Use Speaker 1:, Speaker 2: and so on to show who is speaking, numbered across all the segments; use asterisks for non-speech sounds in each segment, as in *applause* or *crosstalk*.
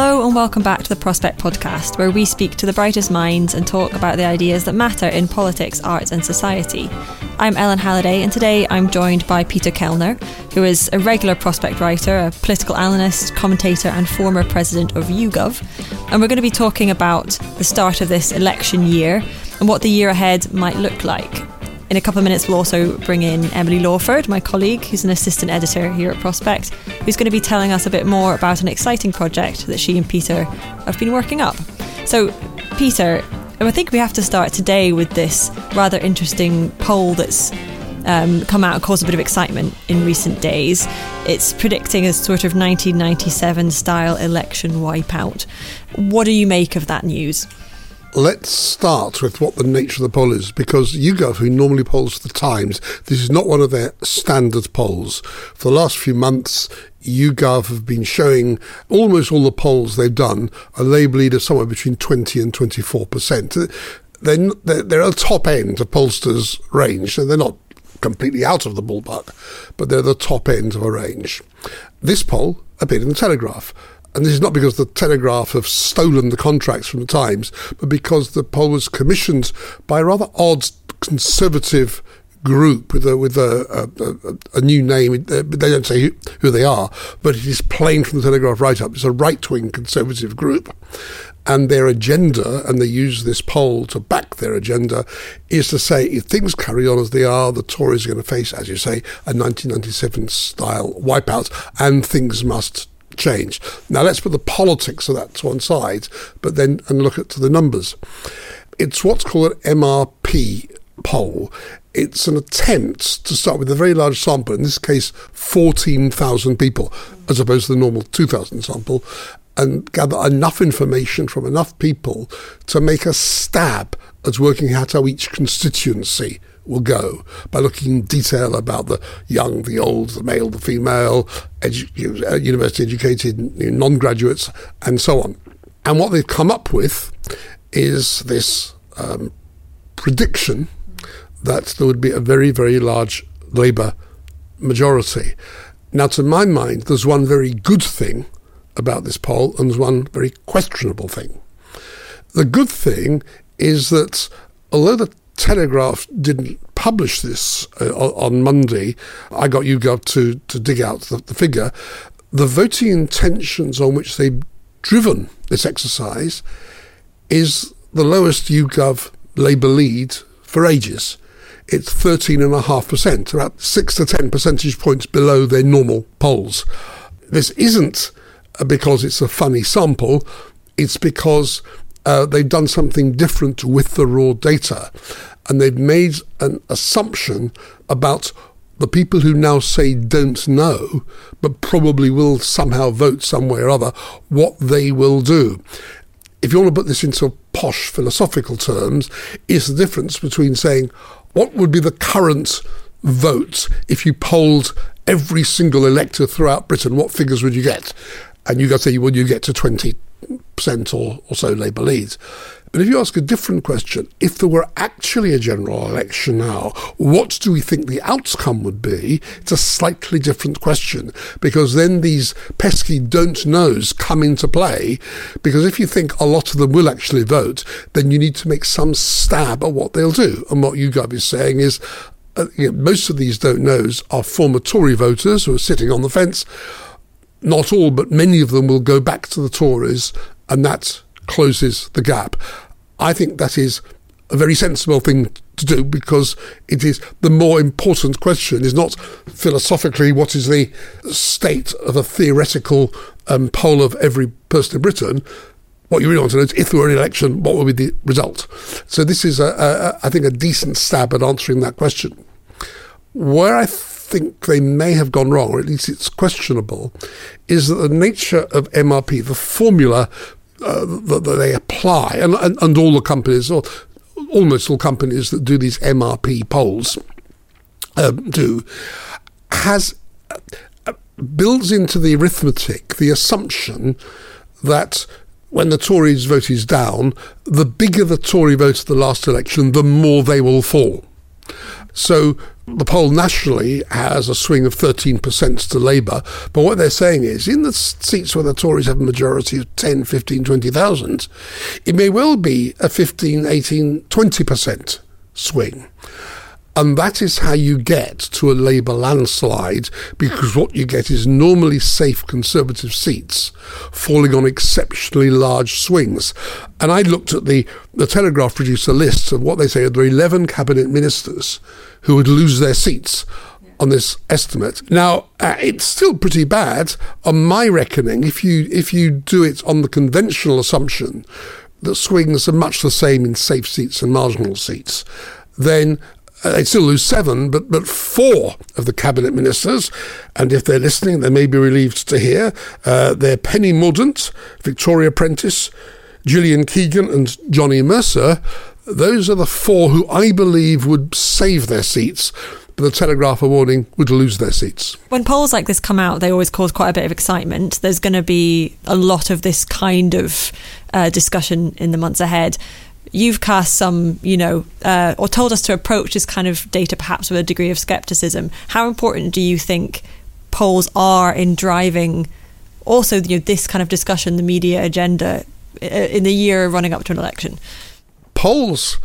Speaker 1: Hello and welcome back to the Prospect Podcast, where we speak to the brightest minds and talk about the ideas that matter in politics, arts, and society. I'm Ellen Halliday, and today I'm joined by Peter Kellner, who is a regular Prospect writer, a political analyst, commentator, and former president of YouGov. And we're going to be talking about the start of this election year and what the year ahead might look like. In a couple of minutes, we'll also bring in Emily Lawford, my colleague, who's an assistant editor here at Prospect, who's going to be telling us a bit more about an exciting project that she and Peter have been working up. So, Peter, I think we have to start today with this rather interesting poll that's um, come out and caused a bit of excitement in recent days. It's predicting a sort of 1997 style election wipeout. What do you make of that news?
Speaker 2: Let's start with what the nature of the poll is, because YouGov, who normally polls for the Times, this is not one of their standard polls. For the last few months, YouGov have been showing almost all the polls they've done are labelling as somewhere between 20 and 24 percent. Uh, they're, they're, at the top end of pollsters' range, so they're not completely out of the ballpark, but they're the top end of a range. This poll appeared in the Telegraph. And this is not because the Telegraph have stolen the contracts from the Times, but because the poll was commissioned by a rather odd conservative group with a with a, a, a new name. They don't say who, they are, but it is plain from the Telegraph write up. It's a right wing conservative group. And their agenda, and they use this poll to back their agenda, is to say if things carry on as they are, the Tories are going to face, as you say, a 1997 style wipeout, and things must change. Now let's put the politics of that to one side, but then and look at to the numbers. It's what's called an MRP poll. It's an attempt to start with a very large sample, in this case, 14,000 people, as opposed to the normal 2,000 sample, and gather enough information from enough people to make a stab at working out how each constituency will go by looking in detail about the young, the old, the male, the female, edu- uh, university educated non graduates, and so on. And what they've come up with is this um, prediction that there would be a very, very large Labour majority. Now, to my mind, there's one very good thing about this poll and there's one very questionable thing. The good thing is that although the Telegraph didn't publish this uh, on Monday. I got YouGov to, to dig out the, the figure. The voting intentions on which they've driven this exercise is the lowest YouGov Labour lead for ages. It's 13.5%, about 6 to 10 percentage points below their normal polls. This isn't because it's a funny sample, it's because uh, they've done something different with the raw data. And they've made an assumption about the people who now say don't know, but probably will somehow vote some way or other, what they will do. If you want to put this into posh philosophical terms, is the difference between saying what would be the current vote if you polled every single elector throughout Britain, what figures would you get? And you to say, well, you get to 20% or, or so Labour leads. But if you ask a different question, if there were actually a general election now, what do we think the outcome would be? It's a slightly different question because then these pesky don't knows come into play. Because if you think a lot of them will actually vote, then you need to make some stab at what they'll do. And what YouGov is saying is, uh, you know, most of these don't knows are former Tory voters who are sitting on the fence. Not all, but many of them will go back to the Tories, and that closes the gap. I think that is a very sensible thing to do because it is the more important question is not philosophically what is the state of a theoretical um, poll of every person in Britain. What you really want to know is if there were an election, what would be the result? So this is, I think, a decent stab at answering that question. Where I think they may have gone wrong, or at least it's questionable, is that the nature of MRP, the formula uh, that, that, they apply, and, and, and all the companies, or almost all companies that do these MRP polls um, do, has uh, builds into the arithmetic the assumption that when the Tories' vote is down, the bigger the Tory vote at the last election, the more they will fall. So the poll nationally has a swing of 13% to Labour. But what they're saying is, in the seats where the Tories have a majority of 10, 15, 20,000, it may well be a 15, 18, 20% swing. And that is how you get to a Labour landslide, because what you get is normally safe Conservative seats falling on exceptionally large swings. And I looked at the, the Telegraph produced a list of what they say are the 11 cabinet ministers who would lose their seats on this estimate. Now, uh, it's still pretty bad on my reckoning if you if you do it on the conventional assumption that swings are much the same in safe seats and marginal seats. Then they still lose seven, but, but four of the cabinet ministers, and if they're listening, they may be relieved to hear, uh, they're Penny Mordaunt, Victoria Prentice, Gillian Keegan, and Johnny Mercer. Those are the four who I believe would save their seats but the Telegraph are warning would lose their seats.
Speaker 1: When polls like this come out, they always cause quite a bit of excitement. There's going to be a lot of this kind of uh, discussion in the months ahead you've cast some, you know, uh, or told us to approach this kind of data perhaps with a degree of skepticism. How important do you think polls are in driving also you know, this kind of discussion, the media agenda, uh, in the year running up to an election?
Speaker 2: Polls,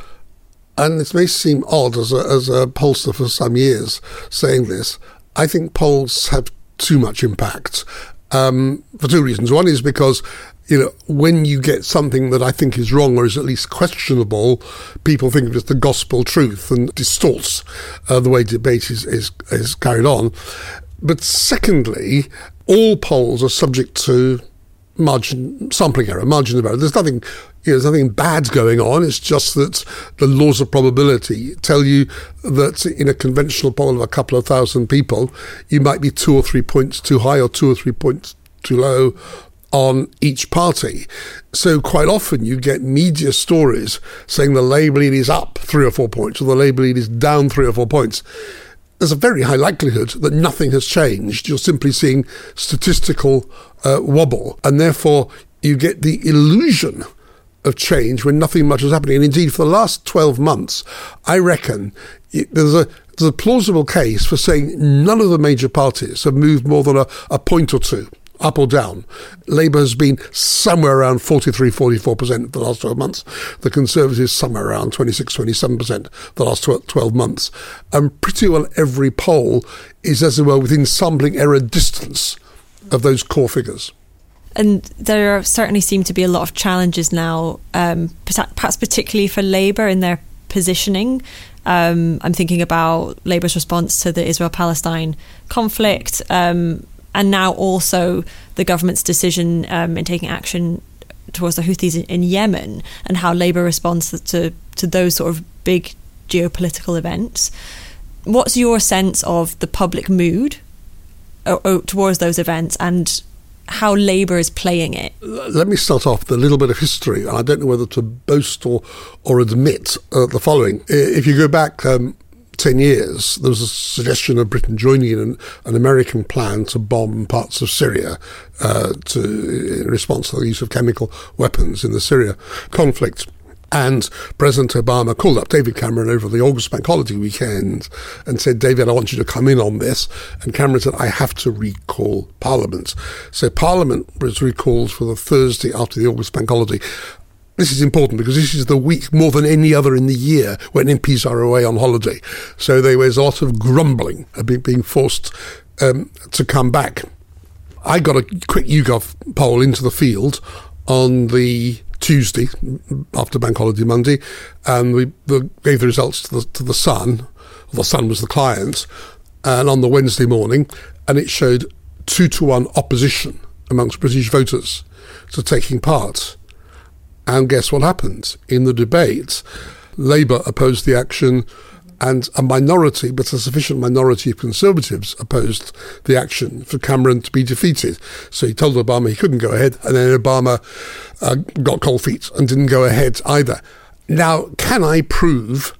Speaker 2: and it may seem odd as a, as a pollster for some years saying this, I think polls have too much impact um, for two reasons. One is because you know, when you get something that I think is wrong or is at least questionable, people think of it as the gospel truth and distorts uh, the way debate is, is, is carried on. But secondly, all polls are subject to margin sampling error, margin of error. There's nothing, you know, there's nothing bad going on. It's just that the laws of probability tell you that in a conventional poll of a couple of thousand people, you might be two or three points too high or two or three points too low on each party. So quite often you get media stories saying the Labour lead is up three or four points or the Labour lead is down three or four points. There's a very high likelihood that nothing has changed. You're simply seeing statistical uh, wobble, and therefore you get the illusion of change when nothing much is happening. And indeed, for the last 12 months, I reckon there's a there's a plausible case for saying none of the major parties have moved more than a, a point or two up or down. Labour has been somewhere around 43, 44% for the last 12 months. The Conservatives somewhere around 26, 27% for the last 12 months. And pretty well every poll is, as it were, within sampling error distance of those core figures.
Speaker 1: And there certainly seem to be a lot of challenges now, um, perhaps particularly for Labour in their positioning. Um, I'm thinking about Labour's response to the Israel Palestine conflict. Um, and now also the government's decision um, in taking action towards the Houthis in Yemen and how Labour responds to to those sort of big geopolitical events. What's your sense of the public mood uh, towards those events and how Labour is playing it?
Speaker 2: Let me start off with a little bit of history. I don't know whether to boast or, or admit uh, the following. If you go back um, 10 years, there was a suggestion of Britain joining an, an American plan to bomb parts of Syria uh, to, in response to the use of chemical weapons in the Syria conflict. And President Obama called up David Cameron over the August bank holiday weekend and said, David, I want you to come in on this. And Cameron said, I have to recall Parliament. So Parliament was recalled for the Thursday after the August bank holiday. This is important because this is the week more than any other in the year when MPs are away on holiday. So there was a lot of grumbling about being forced um, to come back. I got a quick YouGov poll into the field on the Tuesday after Bank Holiday Monday, and we gave the results to the, to the Sun. The Sun was the client, and on the Wednesday morning, and it showed two to one opposition amongst British voters to taking part. And guess what happened? In the debate, Labour opposed the action and a minority, but a sufficient minority of Conservatives opposed the action for Cameron to be defeated. So he told Obama he couldn't go ahead, and then Obama uh, got cold feet and didn't go ahead either. Now, can I prove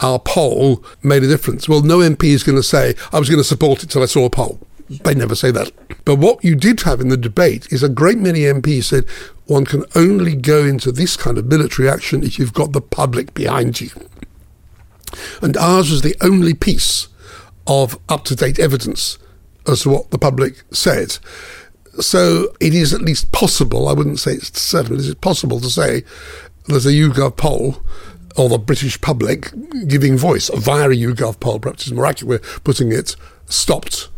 Speaker 2: our poll made a difference? Well, no MP is going to say, I was going to support it till I saw a poll. They never say that. But what you did have in the debate is a great many MPs said one can only go into this kind of military action if you've got the public behind you. And ours was the only piece of up to date evidence as to what the public said. So it is at least possible, I wouldn't say it's certain, it is possible to say there's a YouGov poll or the British public giving voice via a YouGov poll, perhaps is more accurate of putting it, stopped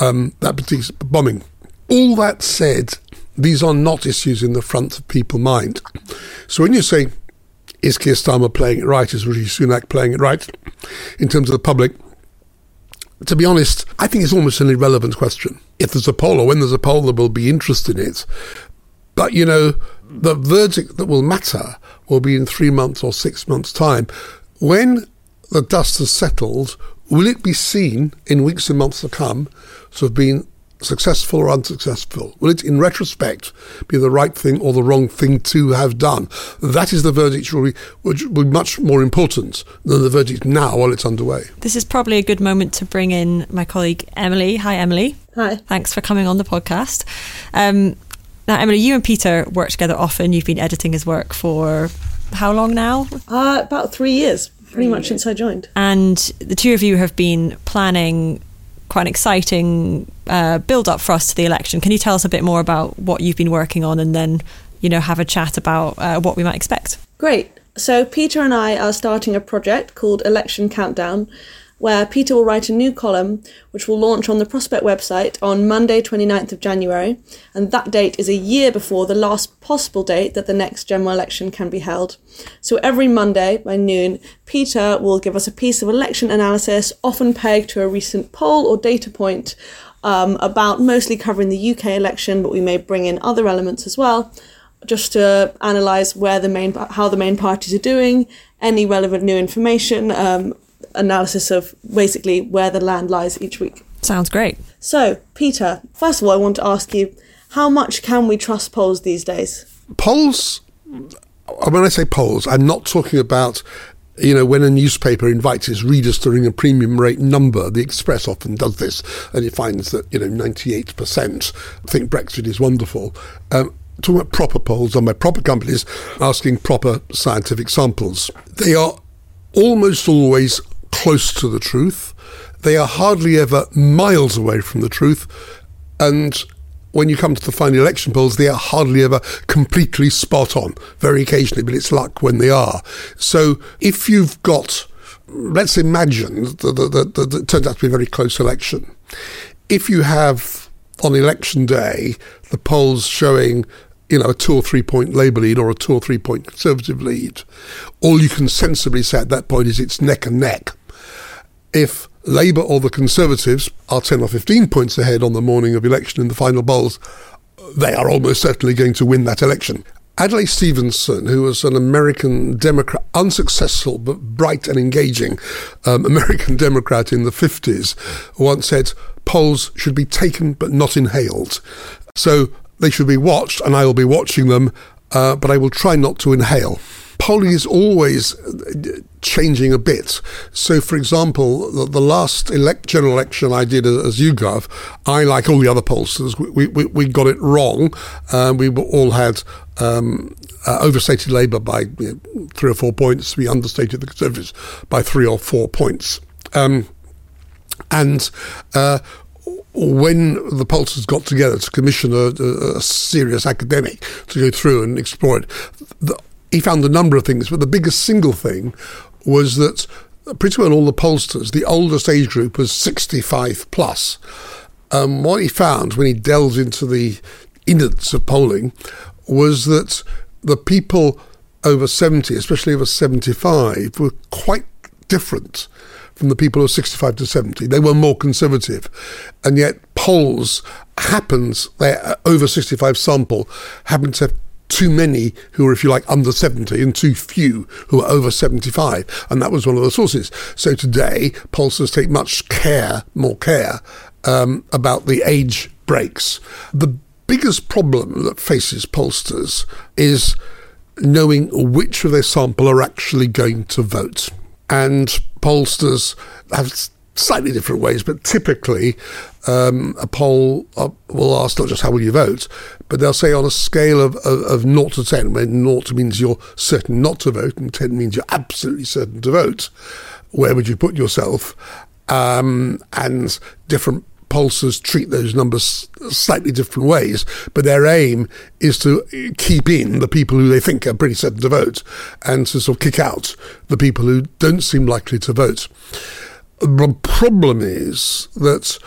Speaker 2: um, that particular bombing. All that said, these are not issues in the front of people's mind. So when you say is Keir Starmer playing it right? Is Rishi Sunak playing it right? In terms of the public, to be honest, I think it's almost an irrelevant question. If there's a poll or when there's a poll, there will be interest in it. But, you know, the verdict that will matter will be in three months or six months' time. When the dust has settled, will it be seen in weeks and months to come to have been successful or unsuccessful? Will it, in retrospect, be the right thing or the wrong thing to have done? That is the verdict which will be much more important than the verdict now while it's underway.
Speaker 1: This is probably a good moment to bring in my colleague Emily. Hi, Emily.
Speaker 3: Hi.
Speaker 1: Thanks for coming on the podcast. Um, now, Emily, you and Peter work together often. You've been editing his work for how long now?
Speaker 3: Uh, about three years, pretty much since I joined.
Speaker 1: And the two of you have been planning quite an exciting uh, build up for us to the election. Can you tell us a bit more about what you've been working on and then, you know, have a chat about uh, what we might expect?
Speaker 3: Great. So, Peter and I are starting a project called Election Countdown, where Peter will write a new column which will launch on the Prospect website on Monday, 29th of January, and that date is a year before the last possible date that the next general election can be held. So every Monday by noon, Peter will give us a piece of election analysis, often pegged to a recent poll or data point um, about mostly covering the UK election, but we may bring in other elements as well just to analyze where the main how the main parties are doing, any relevant new information, um, analysis of basically where the land lies each week.
Speaker 1: Sounds great.
Speaker 3: So, Peter, first of all, I want to ask you how much can we trust polls these days?
Speaker 2: Polls, when I say polls, I'm not talking about you know, when a newspaper invites its readers to ring a premium rate number, the Express often does this, and it finds that, you know, 98% think Brexit is wonderful. Um, talking about proper polls done by proper companies asking proper scientific samples. They are almost always close to the truth. They are hardly ever miles away from the truth. And when you come to the final election polls, they are hardly ever completely spot on. Very occasionally, but it's luck when they are. So if you've got, let's imagine that, it turns out to be a very close election. If you have on election day the polls showing you know, a two or three point Labour lead or a two or three point Conservative lead. All you can sensibly say at that point is it's neck and neck. If Labour or the Conservatives are 10 or 15 points ahead on the morning of election in the final polls, they are almost certainly going to win that election. Adlai Stevenson, who was an American Democrat, unsuccessful but bright and engaging um, *laughs* American Democrat in the 50s, once said polls should be taken but not inhaled. So they should be watched, and I will be watching them, uh, but I will try not to inhale. Polling is always uh, changing a bit. So, for example, the, the last elect, general election I did as YouGov, I, like all the other pollsters, we, we, we got it wrong. Uh, we all had um, uh, overstated Labour by you know, three or four points. We understated the Conservatives by three or four points. Um, and uh, when the pollsters got together to commission a, a, serious academic to go through and explore it, the, he found a number of things, but the biggest single thing was that pretty well all the pollsters, the oldest age group was 65 plus. Um, what he found when he delved into the innards of polling was that the people over 70, especially over 75, were quite different from the people who are 65 to 70. They were more conservative. And yet polls happens, their over 65 sample happened to have too many who are, if you like, under 70 and too few who are over 75. And that was one of the sources. So today, pollsters take much care, more care, um, about the age breaks. The biggest problem that faces pollsters is knowing which of their sample are actually going to vote and pollsters have slightly different ways, but typically um, a poll uh, will ask not just how will you vote, but they'll say on a scale of, of, of 0 to 10, where 0 means you're certain not to vote and 10 means you're absolutely certain to vote, where would you put yourself? Um, and different pollsters treat those numbers slightly different ways, but their aim is to keep in the people who they think are pretty certain to vote and to sort of kick out the people who don't seem likely to vote. The problem is that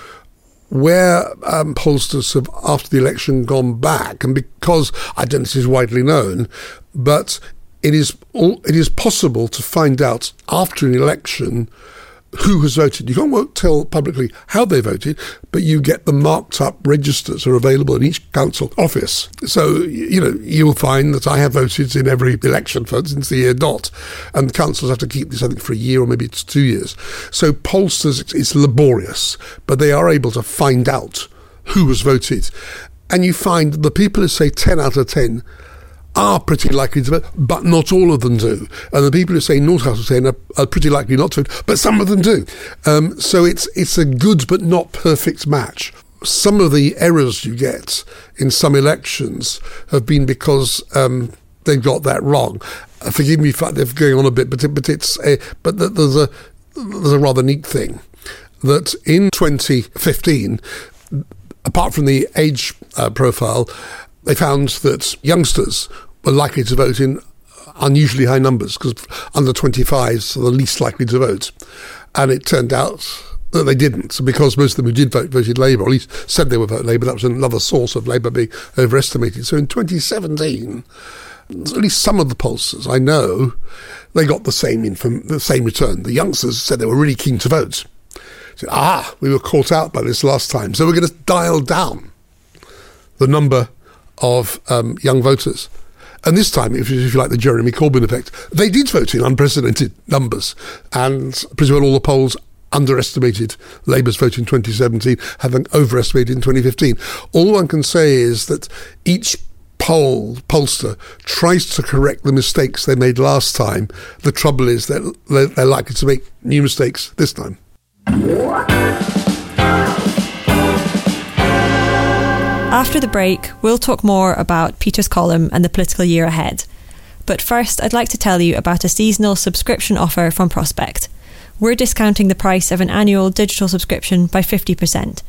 Speaker 2: where um, pollsters have, after the election, gone back, and because I don't know this is widely known, but it is all, it is possible to find out after an election who has voted. You can't tell publicly how they voted, but you get the marked up registers are available in each council office. So, you know, you'll find that I have voted in every election for, since the year dot, and councils have to keep this, I think, for a year or maybe it's two years. So pollsters, it's, it's laborious, but they are able to find out who has voted. And you find the people who say 10 out of 10 are pretty likely to vote, but not all of them do. And the people who say out of ten are, are pretty likely not to but some of them do. Um, so it's it's a good but not perfect match. Some of the errors you get in some elections have been because um, they've got that wrong. Uh, forgive me for they're going on a bit, but it, but it's a, but there's a there's a rather neat thing that in 2015 apart from the age uh, profile, they found that youngsters were likely to vote in unusually high numbers because under 25s are the least likely to vote. And it turned out that they didn't. Because most of them who did vote voted Labour, or at least said they would vote Labour, that was another source of Labour being overestimated. So in 2017, at least some of the pollsters I know, they got the same inform- the same return. The youngsters said they were really keen to vote. Said, ah, we were caught out by this last time, so we're going to dial down the number of um, young voters. And this time, if you, like the Jeremy Corbyn effect, they did vote in unprecedented numbers. And presumably all the polls underestimated Labour's vote in 2017, having overestimated in 2015. All one can say is that each poll pollster tries to correct the mistakes they made last time. The trouble is that they're likely to make new mistakes this time.
Speaker 1: After the break, we'll talk more about Peter's column and the political year ahead. But first, I'd like to tell you about a seasonal subscription offer from Prospect. We're discounting the price of an annual digital subscription by 50%.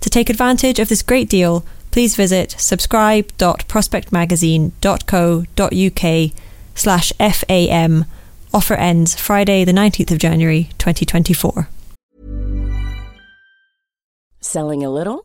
Speaker 1: To take advantage of this great deal, please visit subscribe.prospectmagazine.co.uk slash FAM. Offer ends Friday the 19th of January 2024.
Speaker 4: Selling a little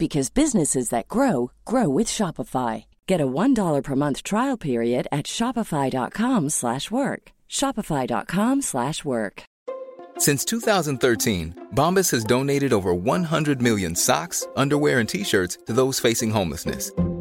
Speaker 4: because businesses that grow grow with Shopify. Get a $1 per month trial period at shopify.com/work. shopify.com/work.
Speaker 5: Since 2013, Bombas has donated over 100 million socks, underwear and t-shirts to those facing homelessness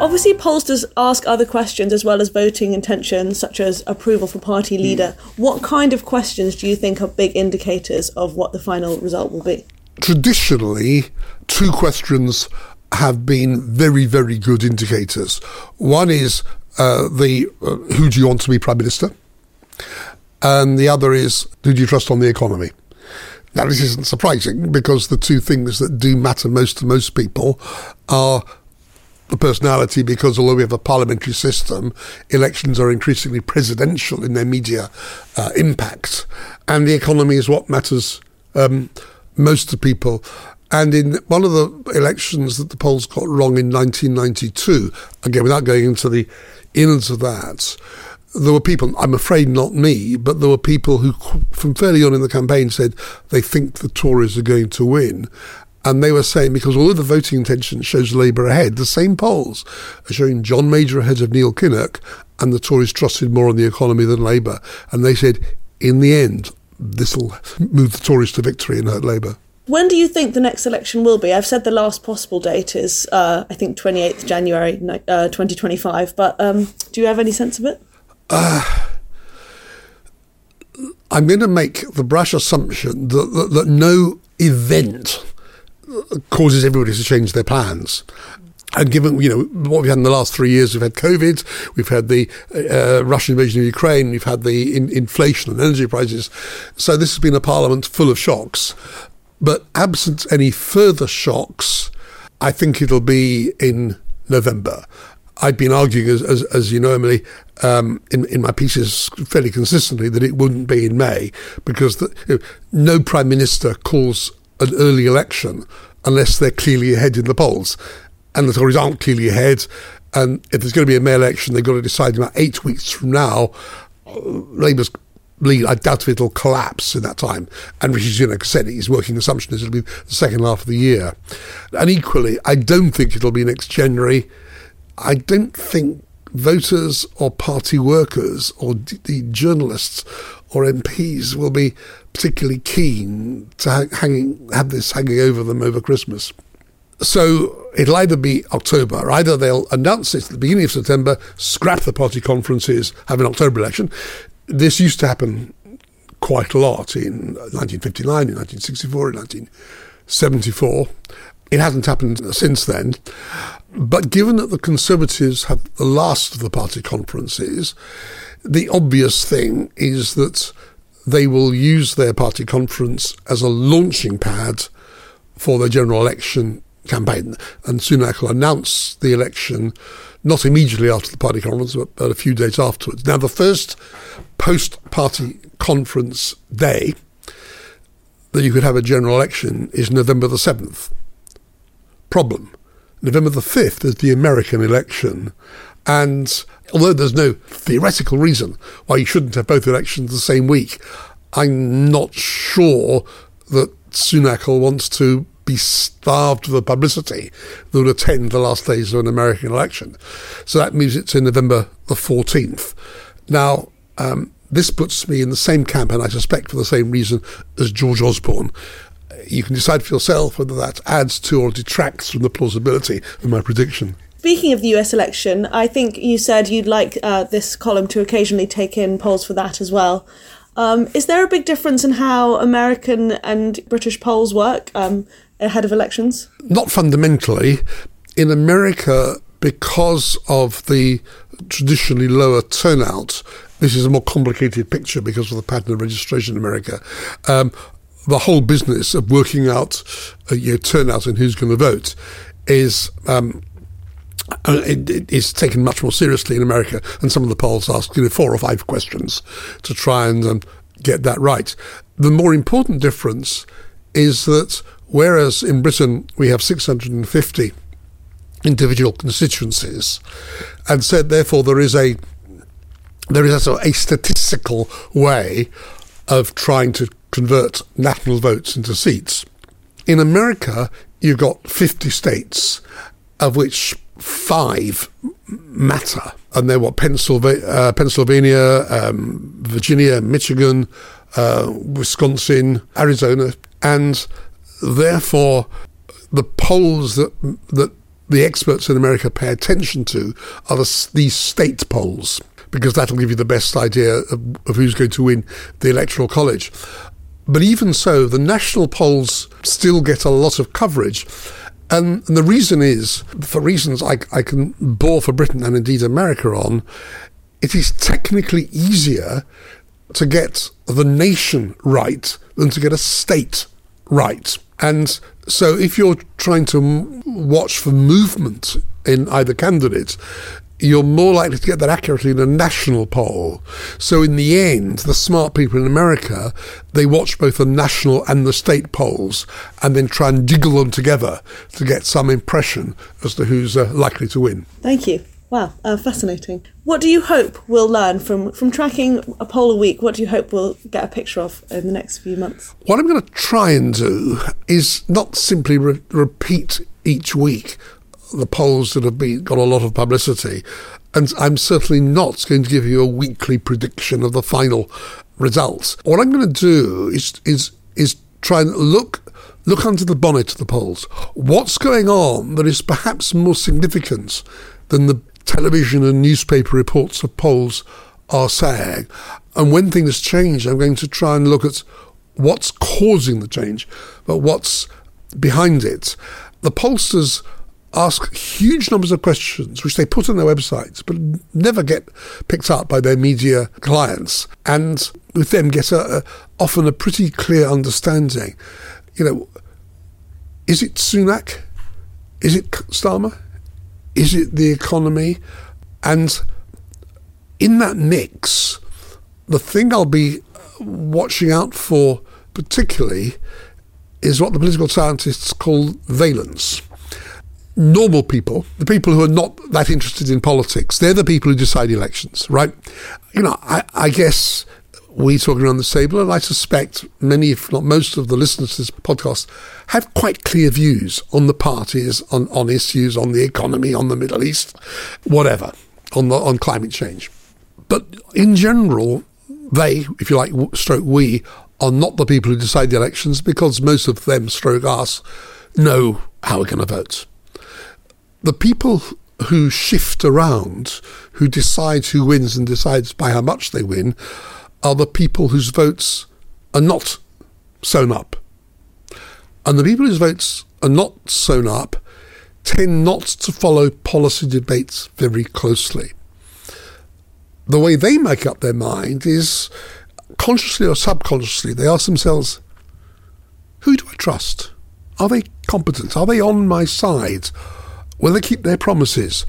Speaker 3: Obviously, pollsters ask other questions as well as voting intentions, such as approval for party leader. What kind of questions do you think are big indicators of what the final result will be?
Speaker 2: Traditionally, two questions have been very, very good indicators. One is uh, the uh, who do you want to be prime minister, and the other is who do you trust on the economy. Now, this isn't surprising because the two things that do matter most to most people are the personality because although we have a parliamentary system, elections are increasingly presidential in their media uh, impact, and the economy is what matters um, most to people. And in one of the elections that the polls got wrong in 1992, again, without going into the innards of that, there were people, I'm afraid not me, but there were people who, from fairly on in the campaign, said they think the Tories are going to win. And they were saying, because although the voting intention shows Labour ahead, the same polls are showing John Major ahead of Neil Kinnock, and the Tories trusted more on the economy than Labour. And they said, in the end, this will move the Tories to victory and hurt Labour.
Speaker 3: When do you think the next election will be? I've said the last possible date is, uh, I think, 28th January uh, 2025, but um, do you have any sense of it?
Speaker 2: Uh, I'm going to make the brash assumption that, that, that no event causes everybody to change their plans. And given you know what we've had in the last three years, we've had COVID, we've had the uh, Russian invasion of Ukraine, we've had the in- inflation and energy prices. So this has been a parliament full of shocks. But absent any further shocks, I think it'll be in November. I've been arguing, as, as, as you know, Emily, um, in, in my pieces fairly consistently that it wouldn't be in May because the, you know, no prime minister calls an early election unless they're clearly ahead in the polls. And the Tories aren't clearly ahead. And if there's going to be a May election, they've got to decide about eight weeks from now. Uh, Labour's lead, I doubt if it'll collapse in that time. And Rishi Sunak said his working assumption is it'll be the second half of the year. And equally, I don't think it'll be next January. I don't think voters or party workers or d- the journalists or MPs will be particularly keen to have this hanging over them over Christmas. So it'll either be October, either they'll announce it at the beginning of September, scrap the party conferences, have an October election. This used to happen quite a lot in 1959, in 1964, in 1974. It hasn't happened since then. But given that the Conservatives have the last of the party conferences, the obvious thing is that they will use their party conference as a launching pad for their general election campaign. And Sunak will announce the election not immediately after the party conference, but, but a few days afterwards. Now, the first post party conference day that you could have a general election is November the 7th. Problem November the 5th is the American election. And although there's no theoretical reason why you shouldn't have both elections the same week, I'm not sure that Sunak wants to be starved of the publicity that would attend the last days of an American election. So that moves it to November the 14th. Now, um, this puts me in the same camp, and I suspect for the same reason as George Osborne. You can decide for yourself whether that adds to or detracts from the plausibility of my prediction.
Speaker 3: Speaking of the US election, I think you said you'd like uh, this column to occasionally take in polls for that as well. Um, is there a big difference in how American and British polls work um, ahead of elections?
Speaker 2: Not fundamentally. In America, because of the traditionally lower turnout, this is a more complicated picture because of the pattern of registration in America. Um, the whole business of working out uh, your turnout and who's going to vote is um, uh, it, it is taken much more seriously in America, and some of the polls ask you know four or five questions to try and um, get that right. The more important difference is that whereas in Britain we have 650 individual constituencies, and said therefore there is a there is a, a statistical way of trying to convert national votes into seats. In America, you've got 50 states, of which five matter. And they're what Pennsylvania, uh, Pennsylvania um, Virginia, Michigan, uh, Wisconsin, Arizona, and therefore the polls that that the experts in America pay attention to are the, these state polls because that'll give you the best idea of, of who's going to win the electoral college. But even so, the national polls still get a lot of coverage. And, the reason is, for reasons I, I can bore for Britain and indeed America on, it is technically easier to get the nation right than to get a state right. And so if you're trying to watch for movement in either candidate, you're more likely to get that accurately in a national poll. So in the end, the smart people in America, they watch both the national and the state polls and then try and jiggle them together to get some impression as to who's uh, likely to win.
Speaker 3: Thank you. Wow, uh, fascinating. What do you hope we'll learn from, from tracking a poll a week? What do you hope we'll get a picture of in the next few months?
Speaker 2: What I'm going to try and do is not simply re- repeat each week the polls that have been got a lot of publicity, and I'm certainly not going to give you a weekly prediction of the final results. What I'm going to do is is is try and look look under the bonnet of the polls. What's going on that is perhaps more significant than the television and newspaper reports of polls are saying? And when things change, I'm going to try and look at what's causing the change, but what's behind it. The pollsters ask huge numbers of questions, which they put on their websites, but never get picked up by their media clients, and with them get a, a, often a pretty clear understanding. You know, is it Sunak? Is it Starmer? Is it the economy? And in that mix, the thing I'll be uh, watching out for particularly is what the political scientists call valence normal people, the people who are not that interested in politics, they're the people who decide elections, right? You know, I, I guess we talking around the table, and I suspect many, if not most, of the listeners to this podcast have quite clear views on the parties, on, on issues, on the economy, on the Middle East, whatever, on the, on climate change. But in general, they, if you like, stroke we, are not the people who decide the elections because most of them, stroke us, know how we're going to vote the people who shift around, who decide who wins and decides by how much they win, are the people whose votes are not sewn up. And the people whose votes are not sewn up tend not to follow policy debates very closely. The way they make up their mind is consciously or subconsciously, they ask themselves, who do I trust? Are they competent? Are they on my side? Will they keep their promises?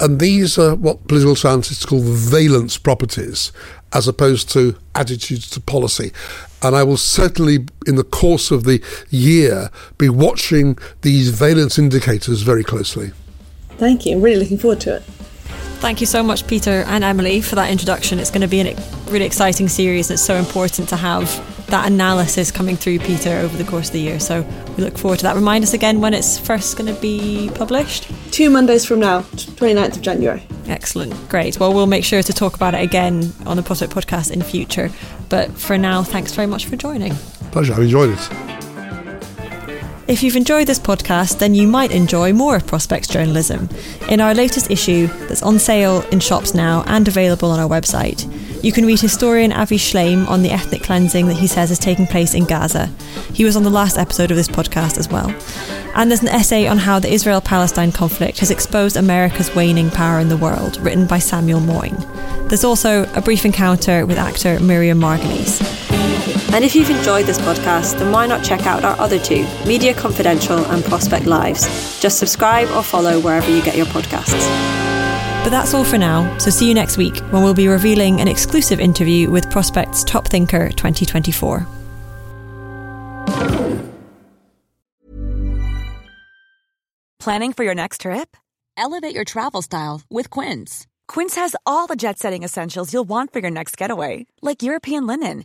Speaker 2: And these are what political scientists call valence properties, as opposed to attitudes to policy. And I will certainly, in the course of the year, be watching these valence indicators very closely.
Speaker 3: Thank you. I'm really looking forward to it.
Speaker 1: Thank you so much, Peter and Emily, for that introduction. It's going to be a really exciting series. It's so important to have that analysis coming through, Peter, over the course of the year. So we look forward to that. Remind us again when it's first going to be published.
Speaker 3: Two Mondays from now, 29th of January.
Speaker 1: Excellent. Great. Well, we'll make sure to talk about it again on the Prospect podcast in future. But for now, thanks very much for joining.
Speaker 2: Pleasure. I've enjoyed it.
Speaker 1: If you've enjoyed this podcast, then you might enjoy more of Prospects journalism. In our latest issue, that's on sale in shops now and available on our website, you can read historian Avi Shlaim on the ethnic cleansing that he says is taking place in Gaza. He was on the last episode of this podcast as well. And there's an essay on how the Israel Palestine conflict has exposed America's waning power in the world, written by Samuel Moyn. There's also a brief encounter with actor Miriam Margolyes.
Speaker 6: And if you've enjoyed this podcast, then why not check out our other two, Media Confidential and Prospect Lives? Just subscribe or follow wherever you get your podcasts.
Speaker 1: But that's all for now, so see you next week when we'll be revealing an exclusive interview with Prospect's Top Thinker 2024.
Speaker 7: Planning for your next trip? Elevate your travel style with Quince. Quince has all the jet setting essentials you'll want for your next getaway, like European linen,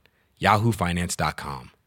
Speaker 8: yahoofinance.com.